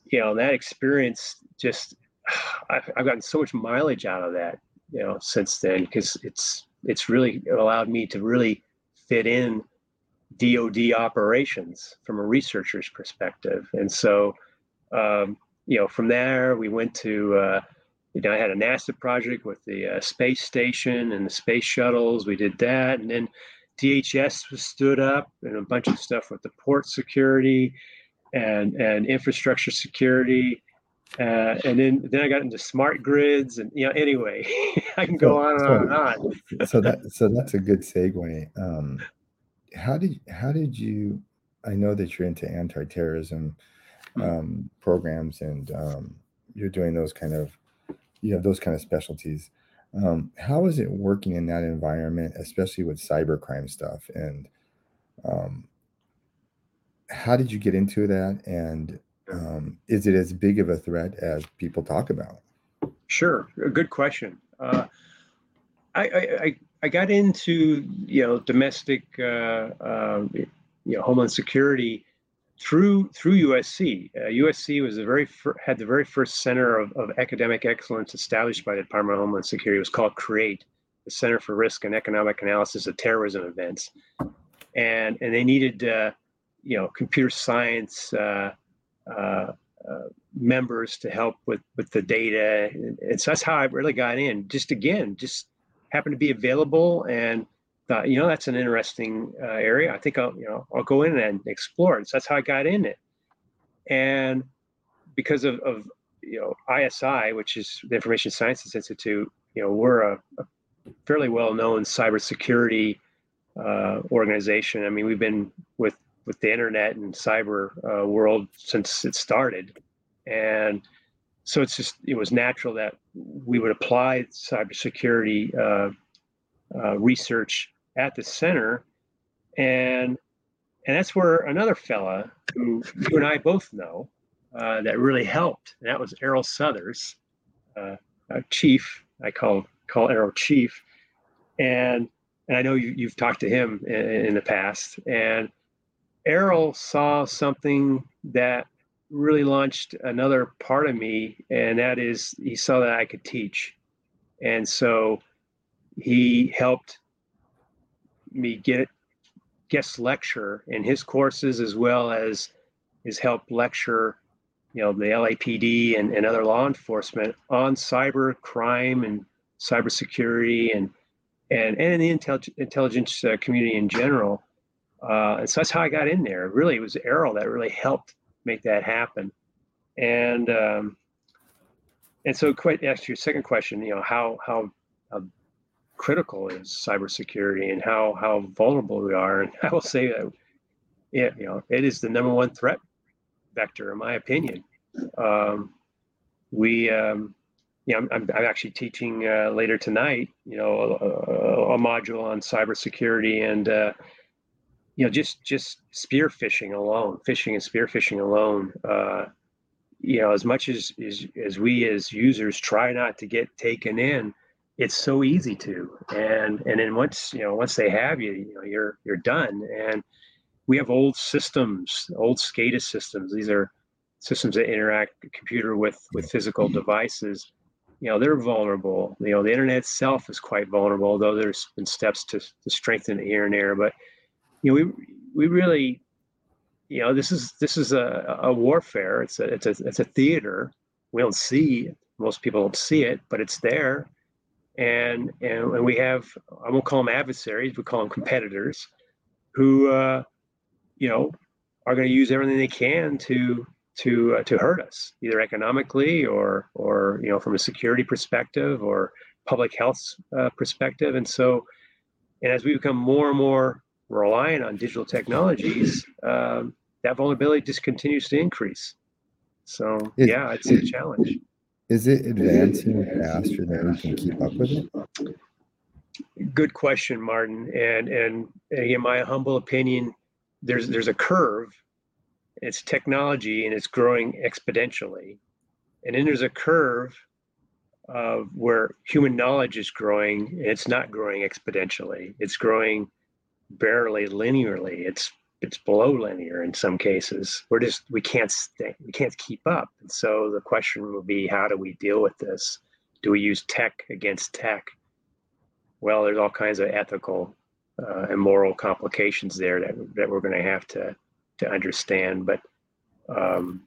you know that experience just I've, I've gotten so much mileage out of that you know since then because it's it's really allowed me to really fit in DoD operations from a researcher's perspective, and so um, you know from there we went to uh, you know I had a NASA project with the uh, space station and the space shuttles. We did that, and then DHS was stood up and a bunch of stuff with the port security and and infrastructure security. Uh, and then then I got into smart grids and you know anyway I can go so, on and so, on and on. so that so that's a good segue. Um, how did how did you? I know that you're into anti-terrorism hmm. um, programs and um, you're doing those kind of you have those kind of specialties. Um, how is it working in that environment, especially with cybercrime stuff? And um, how did you get into that? And um, is it as big of a threat as people talk about? Sure, a good question. Uh, I, I, I got into you know domestic uh, uh, you know homeland security through through USC. Uh, USC was the very fir- had the very first center of, of academic excellence established by the Department of Homeland Security. It was called CREATE, the Center for Risk and Economic Analysis of Terrorism Events, and and they needed uh, you know computer science uh, uh, uh, members to help with with the data and, and, so that's how i really got in just again just happened to be available and thought you know that's an interesting uh, area. I think i'll you know i'll go in and explore it. So that's how i got in it. And because of, of you know isi which is the information sciences institute you know we're a, a fairly well known cybersecurity uh, organization. I mean we've been with with the internet and cyber uh, world since it started, and so it's just it was natural that we would apply cybersecurity uh, uh, research at the center, and and that's where another fella who you and I both know uh, that really helped, and that was Erroll Southers, uh, chief. I call call Erroll chief, and and I know you, you've talked to him in, in the past, and Erroll saw something that really launched another part of me, and that is he saw that I could teach. And so he helped me get guest lecture in his courses as well as his help lecture you know the LAPD and, and other law enforcement on cyber crime and cybersecurity and and and the intel- intelligence uh, community in general uh, and so that's how I got in there. Really, it was Erroll that really helped make that happen. And um, and so, quite ask your second question. You know, how how, how critical is cybersecurity and how how vulnerable we are. And I will say that, you know, it is the number one threat vector, in my opinion. Um, we, um, you know, I'm, I'm actually teaching uh, later tonight, you know, a, a module on cybersecurity and, uh, you know, just just spear phishing alone, phishing and spear phishing alone. Uh, you know, as much as, as as we as users try not to get taken in, it's so easy to. And and then once you know, once they have you, you know, you're you're done. And we have old systems, old SCADA systems. These are systems that interact computer with with physical devices. You know they're vulnerable. You know the internet itself is quite vulnerable although there's been steps to, to strengthen it here and there. But you know we we really you know this is this is a, a warfare. It's a it's a it's a theater. We don't see most people don't see it but it's there and and, and we have i won't call them adversaries we call them competitors who uh you know are going to use everything they can to to uh, to hurt us either economically or or you know from a security perspective or public health uh, perspective. And so and as we become more and more reliant on digital technologies um, that vulnerability just continues to increase. So it, yeah it's it, a challenge is it advancing faster than we can keep up with it good question martin and and in my humble opinion there's there's a curve it's technology and it's growing exponentially. And then there's a curve of where human knowledge is growing and it's not growing exponentially. It's growing barely linearly. It's it's below linear in some cases. We're just we can't stay, we can't keep up. And so the question will be how do we deal with this? Do we use tech against tech? Well, there's all kinds of ethical uh, and moral complications there that that we're going to have to to understand. But um,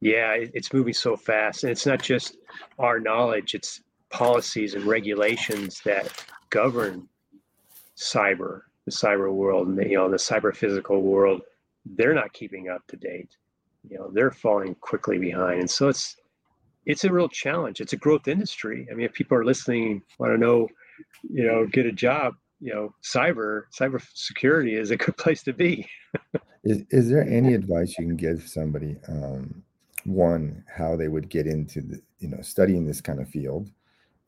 yeah, it, it's moving so fast, and it's not just our knowledge; it's policies and regulations that govern cyber, the cyber world, and the, you know the cyber physical world. They're not keeping up to date. You know, they're falling quickly behind, and so it's it's a real challenge. It's a growth industry. I mean, if people are listening, want to know, you know, get a job, you know, cyber cyber security is a good place to be. Is, is there any advice you can give somebody? Um, one, how they would get into the, you know, studying this kind of field,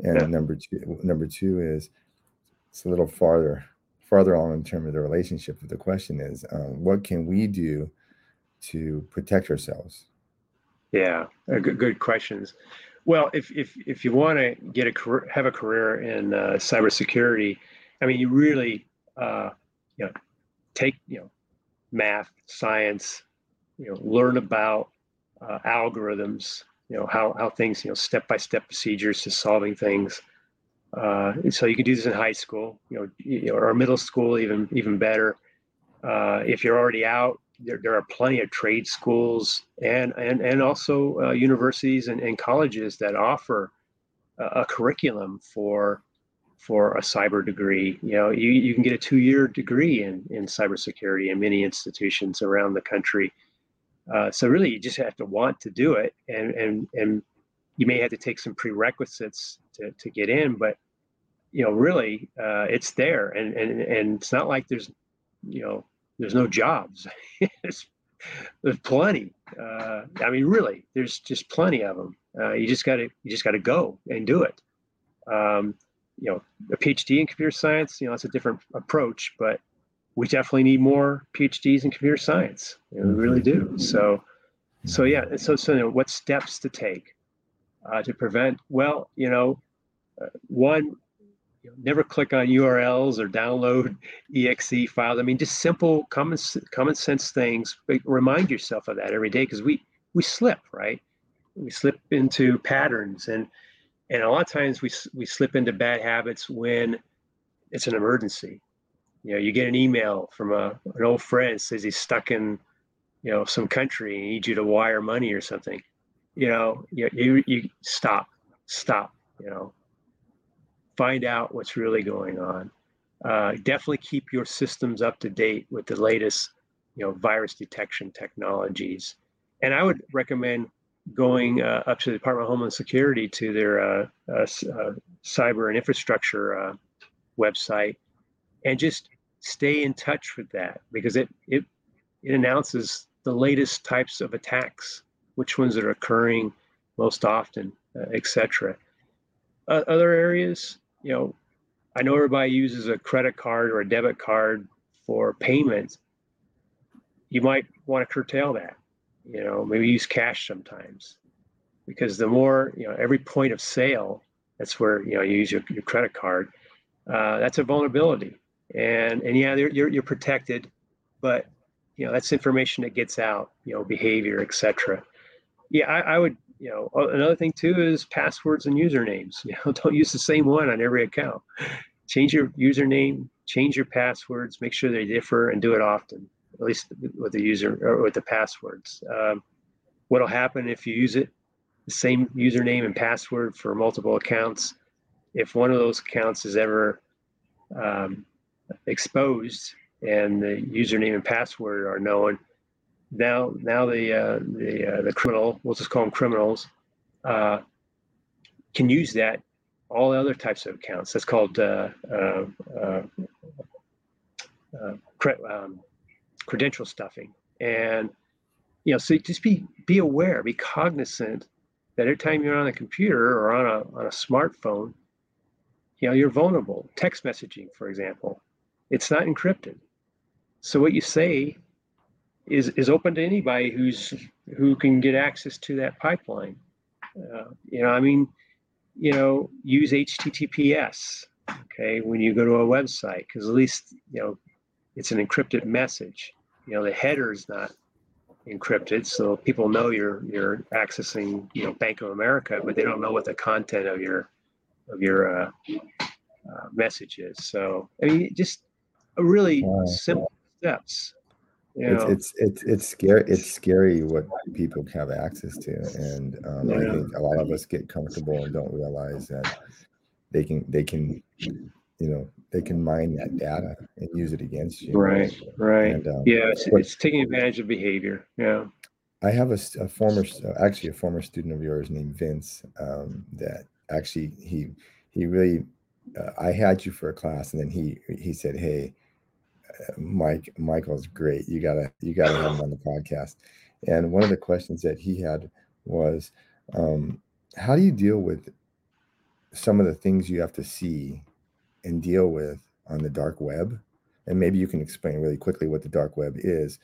and yeah. number two, number two is it's a little farther farther on in terms of the relationship. But the question is, um, what can we do to protect ourselves? Yeah, good, good questions. Well, if if if you want to get a career, have a career in uh, cybersecurity, I mean, you really, uh, you know, take you know math, science, you know, learn about uh, algorithms, you know, how, how things, you know, step-by-step procedures to solving things. Uh, so you can do this in high school, you know, or middle school, even, even better. Uh, if you're already out, there, there are plenty of trade schools and, and, and also uh, universities and, and colleges that offer a, a curriculum for for a cyber degree. You know, you, you can get a two-year degree in, in cybersecurity in many institutions around the country. Uh, so really, you just have to want to do it, and and and you may have to take some prerequisites to, to get in, but you know, really, uh, it's there, and and and it's not like there's, you know, there's no jobs. there's, plenty. Uh, I mean, really, there's just plenty of them. Uh, you just got to you just got to go and do it. Um, you know a PhD in computer science, you know, that's a different approach, but we definitely need more PhDs in computer science. You know, we really do. So, so yeah. So, so you know, what steps to take uh, to prevent? Well, you know, uh, one, you know, never click on URLs or download exe files. I mean, just simple common common sense things. Remind yourself of that every day because we we slip right. We slip into patterns and and a lot of times we we slip into bad habits when it's an emergency you know you get an email from a, an old friend says he's stuck in you know some country and needs you to wire money or something you know you, you you stop stop you know find out what's really going on uh, definitely keep your systems up to date with the latest you know virus detection technologies and i would recommend going uh, up to the Department of Homeland Security to their uh, uh, uh cyber and infrastructure uh, website and just stay in touch with that because it it it announces the latest types of attacks, which ones are occurring most often, etc. Uh, other areas, you know, I know everybody uses a credit card or a debit card for payments. You might want to curtail that. You know, maybe use cash sometimes, because the more you know, every point of sale, that's where you know you use your, your credit card. Uh, that's a vulnerability, and and yeah, you're you're protected, but you know that's information that gets out. You know, behavior, etc. Yeah, I, I would you know another thing too is passwords and usernames you know don't use the same one on every account. Change your username change your passwords make sure they differ and do it often at least with the user or with the passwords. Um, what'll happen if you use it the same username and password for multiple accounts? If one of those accounts is ever um, exposed and the username and password are known now now the uh, the uh, the criminal we'll just call them criminals uh, can use that all other types of accounts. That's called uh, uh, uh, cre- um, credential stuffing. And you know so just be be aware be cognizant that every time you're on a computer or on a on a smartphone you know you're vulnerable. Text messaging for example it's not encrypted. So what you say is is open to anybody who's who can get access to that pipeline. Uh, you know, I mean, you know, use HTTPS. Okay, when you go to a website, because at least you know it's an encrypted message. You know, the header is not encrypted, so people know you're you're accessing you know Bank of America, but they don't know what the content of your of your uh, uh, message is. So I mean, just a really simple steps it's, it's it's it's scary. It's scary what people have access to, and um, yeah. I think a lot of us get comfortable and don't realize that they can they can you know they can mine that data and use it against you. Right, right. And, um, yeah, it's, but, it's, taking advantage of behavior. Yeah. I have a, a, former, actually a former student of yours named Vince. Um, that actually he he really, uh, I had you for a class, and then he he said, "Hey, Mike Michael's great. You gotta you gotta have him on the podcast. And one of the questions that he had was, um, how do you deal with some of the things you have to see and deal with on the dark web? And maybe you can explain really quickly what the dark web is.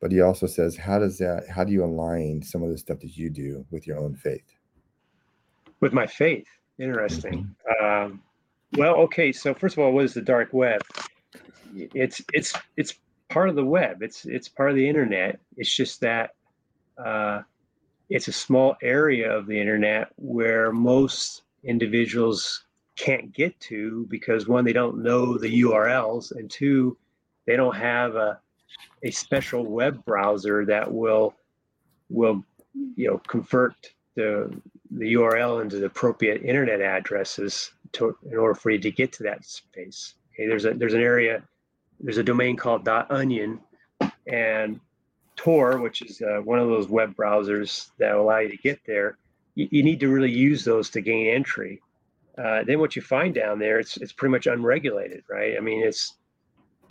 But he also says, how does that? How do you align some of the stuff that you do with your own faith? With my faith, interesting. Mm-hmm. Um, well, okay. So first of all, what is the dark web? It's it's it's part of the web. It's it's part of the internet. It's just that uh, it's a small area of the internet where most individuals can't get to because one, they don't know the URLs, and two, they don't have a a special web browser that will will you know convert the the URL into the appropriate internet addresses to, in order for you to get to that space. Okay, there's a there's an area there's a domain called .onion and Tor, which is uh, one of those web browsers that allow you to get there. You, you need to really use those to gain entry. Uh, then what you find down there, it's it's pretty much unregulated, right? I mean, it's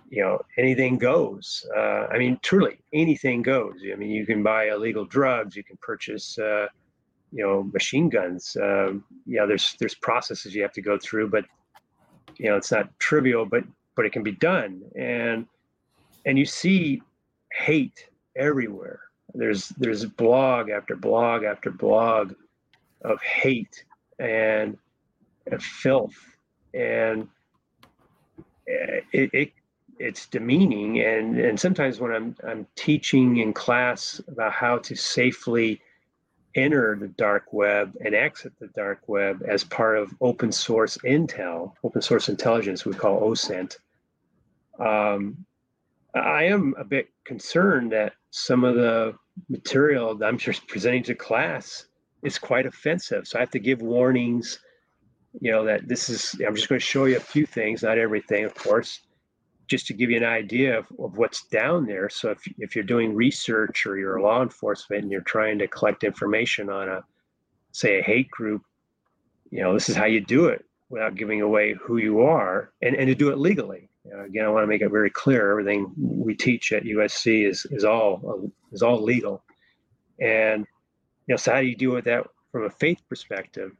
you know anything goes. Uh, I mean, truly anything goes. I mean, you can buy illegal drugs, you can purchase. Uh, you know, machine guns. Um, yeah, there's there's processes you have to go through, but you know, it's not trivial. But but it can be done. And and you see hate everywhere. There's there's blog after blog after blog of hate and, and filth. And eh, it, it it's demeaning. And and sometimes when i'm i'm teaching in class about how to safely enter the dark web and exit the dark web as part of open source intel, open source intelligence we call OSINT. Um, I am a bit concerned that some of the material that I'm just presenting to class is quite offensive. So I have to give warnings, you know, that this is, I'm just going to show you a few things, not everything, of course, just to give you an idea of, of what's down there. So if, if you're doing research or you're law enforcement and you're trying to collect information on a, say, a hate group, you know, this is how you do it without giving away who you are and, and to do it legally. Again, I want to make it very clear: everything we teach at USC is is all is all legal, and you know, so how do you deal with that from a faith perspective?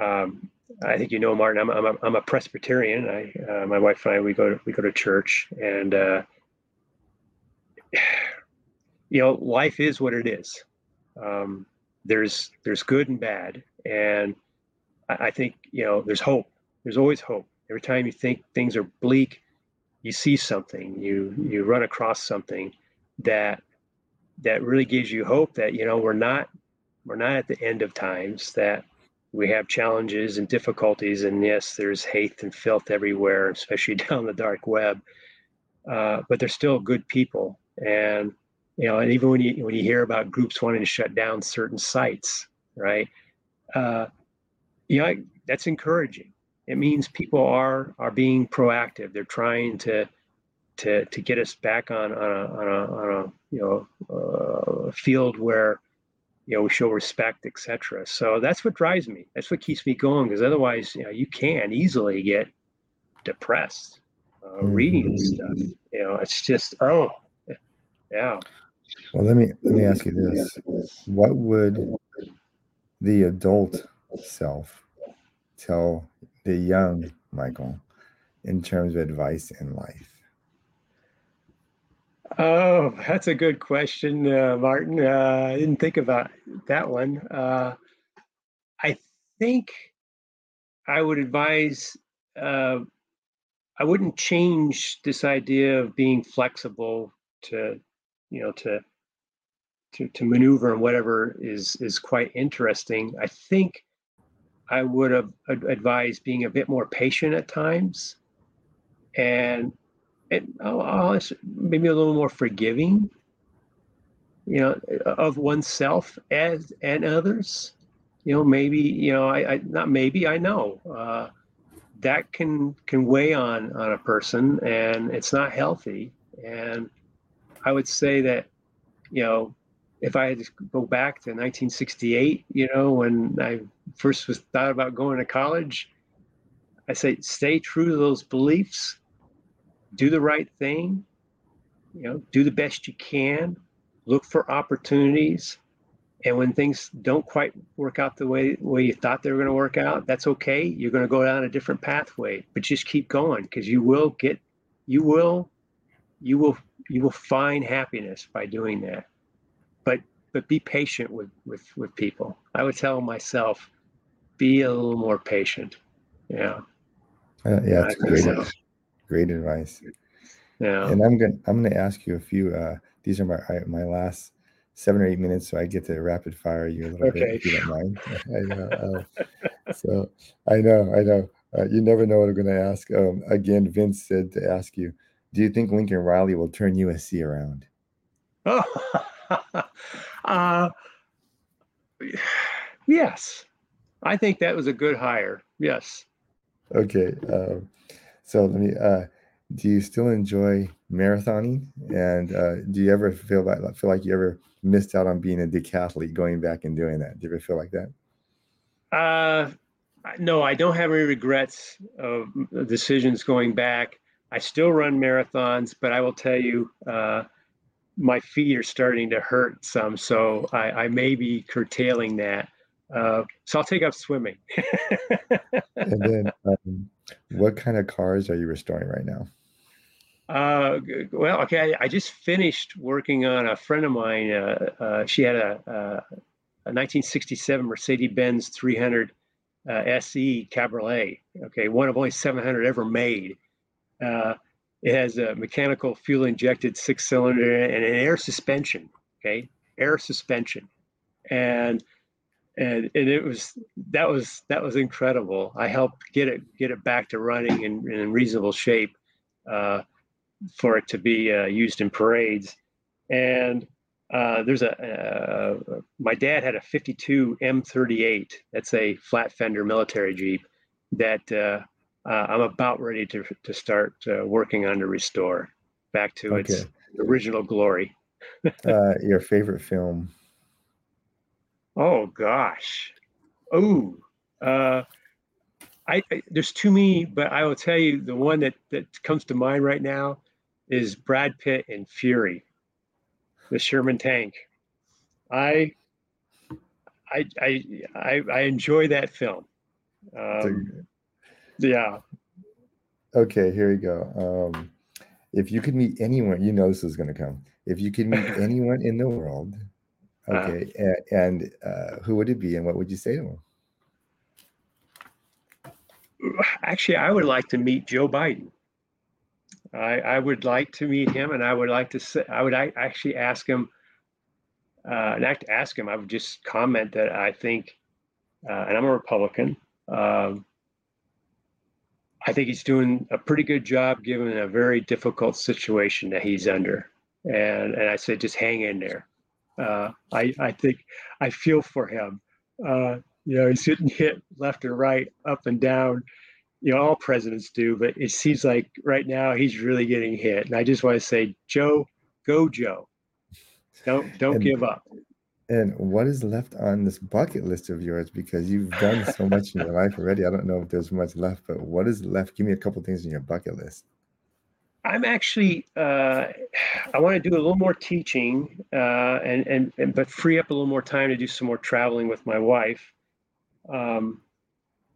Um, I think you know, Martin. I'm I'm a, I'm a Presbyterian. I uh, my wife and I we go to, we go to church, and uh, you know, life is what it is. Um, there's there's good and bad, and I, I think you know there's hope. There's always hope. Every time you think things are bleak, you see something. You you run across something that that really gives you hope that you know we're not we're not at the end of times. That we have challenges and difficulties, and yes, there's hate and filth everywhere, especially down the dark web. Uh, but they're still good people, and you know, and even when you when you hear about groups wanting to shut down certain sites, right? Uh, you know, that's encouraging. It means people are are being proactive. They're trying to to to get us back on on a on a, on a you know uh, field where you know we show respect, etc. So that's what drives me. That's what keeps me going. Because otherwise, you know, you can easily get depressed uh, mm-hmm. reading stuff. You know, it's just oh yeah. Well, let me let me ask you this: What would the adult self tell the young Michael in terms of advice in life? Oh, that's a good question, uh, Martin. Uh, I didn't think about that one. Uh, I think I would advise. Uh, I wouldn't change this idea of being flexible to you know to to to maneuver and whatever is is quite interesting. I think I would have advised being a bit more patient at times, and I'll, maybe a little more forgiving. You know, of oneself as and others. You know, maybe you know, I, I not maybe I know uh, that can can weigh on on a person, and it's not healthy. And I would say that, you know, if I had to go back to 1968, you know, when I first was thought about going to college, I say stay true to those beliefs, do the right thing, you know, do the best you can, look for opportunities. And when things don't quite work out the way, way you thought they were going to work out, that's okay. You're going to go down a different pathway, but just keep going because you will get, you will, you will you will find happiness by doing that. But but be patient with with with people. I would tell myself, be a little more patient. Yeah. Uh, yeah, that's great. So. Great advice. Yeah. And I'm gonna I'm gonna ask you a few. Uh, these are my my last seven or eight minutes, so I get to rapid fire you a little okay. bit if you don't mind. I know. Uh, so I know, I know. Uh, you never know what I'm going to ask. Um, again, Vince said to ask you, do you think Lincoln Riley will turn USC around? Oh, uh, yes. I think that was a good hire. Yes. Okay. Um, so let me. Uh, do you still enjoy marathoning? And uh, do you ever feel like feel like you ever missed out on being a decathlete, going back and doing that? Do you ever feel like that? Uh, no, I don't have any regrets of decisions going back. I still run marathons, but I will tell you, uh, my feet are starting to hurt some, so I, I may be curtailing that. Uh, so I'll take up swimming. and then, um, what kind of cars are you restoring right now? Uh, well, okay, I, I, just finished working on a friend of mine. Uh, uh, she had a, a 1967 Mercedes-Benz 300 uh, SE Cabriolet. Okay, one of only 700 ever made uh, it has a mechanical fuel injected six cylinder and an air suspension. Okay, air suspension, and and and it was that was that was incredible. I helped get it get it back to running in, in reasonable shape uh, for it to be uh, used in parades. And uh, there's a uh, my dad had a 52 M38. That's a flat fender military jeep that uh, uh, I'm about ready to to start uh, working on to restore back to okay. its original glory. uh, your favorite film? Oh gosh, oh, uh, I, I, there's too many, but I will tell you the one that that comes to mind right now is Brad Pitt in Fury, the Sherman tank. I I I I, I enjoy that film. Um, yeah. Okay, here we go. Um, if you could meet anyone, you know this is going to come. If you could meet anyone in the world. Okay, uh, and, and uh, who would it be, and what would you say to them? Actually, I would like to meet Joe Biden. I, I would like to meet him, and I would like to say, I would actually ask him, uh, not ask him, I would just comment that I think, uh, and I'm a Republican. Um, I think he's doing a pretty good job given a very difficult situation that he's under. And and I said, just hang in there. Uh, I I think I feel for him. Uh, you know, he's getting hit left and right, up and down. You know, all presidents do, but it seems like right now he's really getting hit. And I just want to say, Joe, go Joe. Don't don't and, give up. And what is left on this bucket list of yours? Because you've done so much in your life already. I don't know if there's much left, but what is left? Give me a couple things in your bucket list. I'm actually uh, I want to do a little more teaching uh, and, and and but free up a little more time to do some more traveling with my wife, um,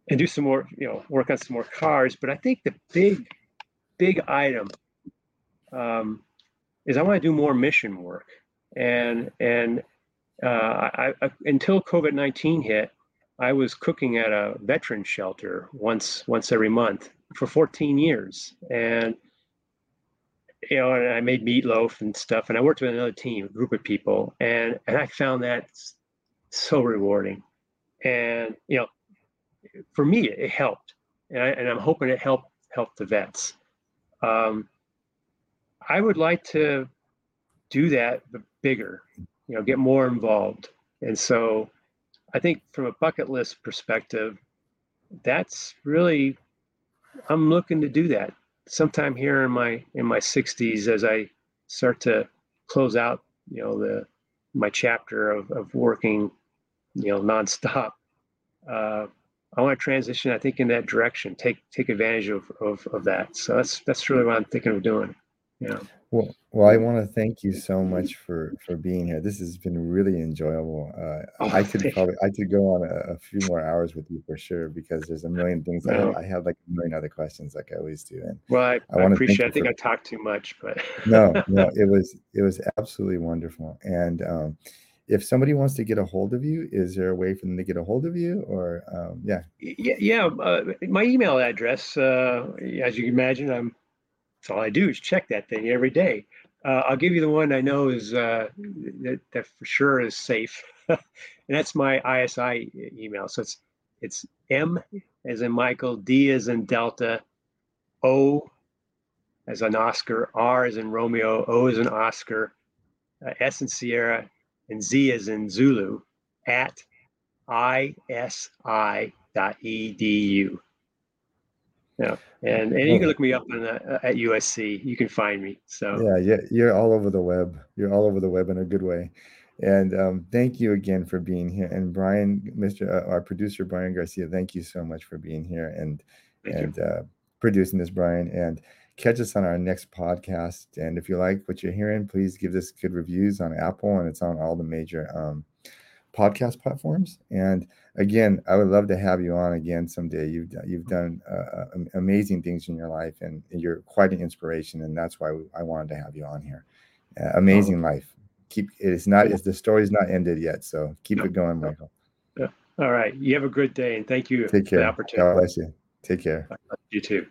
and do some more you know work on some more cars. But I think the big big item um, is I want to do more mission work and and uh, I, I, until COVID nineteen hit, I was cooking at a veteran shelter once once every month for 14 years, and you know, and I made meatloaf and stuff, and I worked with another team, a group of people, and and I found that so rewarding, and you know, for me it helped, and, I, and I'm hoping it helped help the vets. Um, I would like to do that bigger, you know, get more involved. And so I think from a bucket list perspective, that's really I'm looking to do that sometime here in my in my 60s as I start to close out, you know, the my chapter of, of working, you know, nonstop. Uh, I want to transition, I think, in that direction. Take take advantage of, of, of that. So that's that's really what I'm thinking of doing. Yeah. Well, well, I want to thank you so much for for being here. This has been really enjoyable. Uh, oh, I could probably I could go on a, a, few more hours with you for sure because there's a million things. No. I, I have like a million other questions like I always do. And well, I, I, I appreciate. I think for, I talked too much, but no, no, it was it was absolutely wonderful. And um, if somebody wants to get a hold of you, is there a way for them to get a hold of you? Or um, yeah, yeah, yeah. Uh, my email address, uh, as you can imagine, I'm that's all I do is check that thing every day. Uh, I'll give you the one I know is uh, that, that, for sure is safe, and that's my ISI email. So it's it's M as in Michael, D as in Delta, O as in Oscar, R as in Romeo, O as in Oscar, uh, S in Sierra, and Z as in Zulu at isi.edu. Yeah, and and you can look me up uh, at USC. You can find me. So yeah, yeah, you're all over the web. You're all over the web in a good way. And um, thank you again for being here. And Brian, Mr. Uh, our producer Brian Garcia, thank you so much for being here and thank and uh, producing this, Brian. And catch us on our next podcast. And if you like what you're hearing, please give this good reviews on Apple, and it's on all the major um, podcast platforms. And again, I would love to have you on again someday. You've you've done uh, amazing things in your life, and you're quite an inspiration. And that's why I wanted to have you on here. Uh, amazing oh. life. Keep it's not it's, the story's not ended yet, so keep no. it going, Michael. All right. You have a good day, and thank you Take care. for the opportunity. God bless you. Take care. You too.